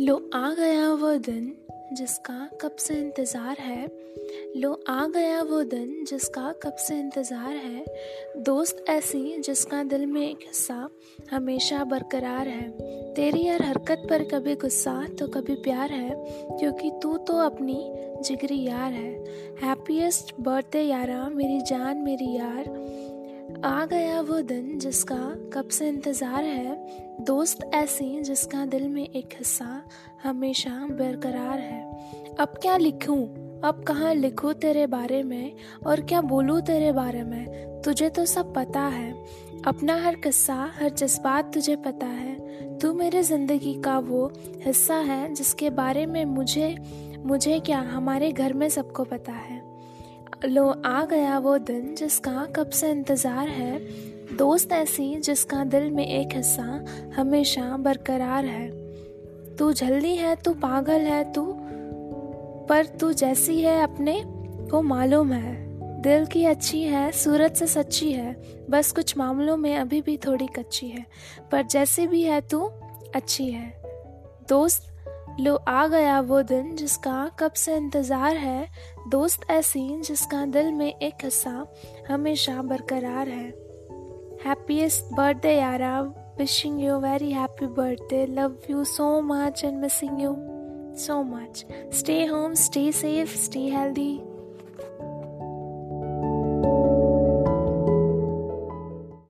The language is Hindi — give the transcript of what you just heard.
लो आ गया वो दिन जिसका कब से इंतज़ार है। लो आ गया वो दिन जिसका कब से इंतज़ार है। दोस्त ऐसी जिसका दिल में एक हिस्सा हमेशा बरकरार है। तेरी हर हरकत पर कभी गुस्सा तो कभी प्यार है, क्योंकि तू तो अपनी जिगरी यार है। हैप्पीएस्ट बर्थडे यारा, मेरी जान मेरी यार। आ गया वो दिन जिसका कब से इंतज़ार है। दोस्त ऐसी जिसका दिल में एक हिस्सा हमेशा बरकरार है। अब क्या लिखूं? अब कहाँ लिखूं तेरे बारे में? और क्या बोलूँ तेरे बारे में? तुझे तो सब पता है। अपना हर किस्सा, हर जज्बात तुझे पता है। तू मेरे ज़िंदगी का वो हिस्सा है जिसके बारे में मुझे मुझे क्या हमारे घर में सबको पता है। लो, आ गया वो दिन जिसका कब से इंतज़ार है। दोस्त ऐसी जिसका दिल में एक हिस्सा हमेशा बरकरार है। तू जल्दी है, तू पागल है, तू, पर तू जैसी है अपने को मालूम है। दिल की अच्छी है, सूरत से सच्ची है, बस कुछ मामलों में अभी भी थोड़ी कच्ची है। पर जैसी भी है तू, अच्छी है। दोस्त लो, आ गया वो दिन जिसका कब से इंतज़ार है। दोस्त ऐसी जिसका दिल में एक हिस्सा हमेशा बरकरार है। हैप्पीएस्ट बर्थडे यारा। Wishing you very happy birthday love you so much and missing you so much stay home stay safe stay healthy.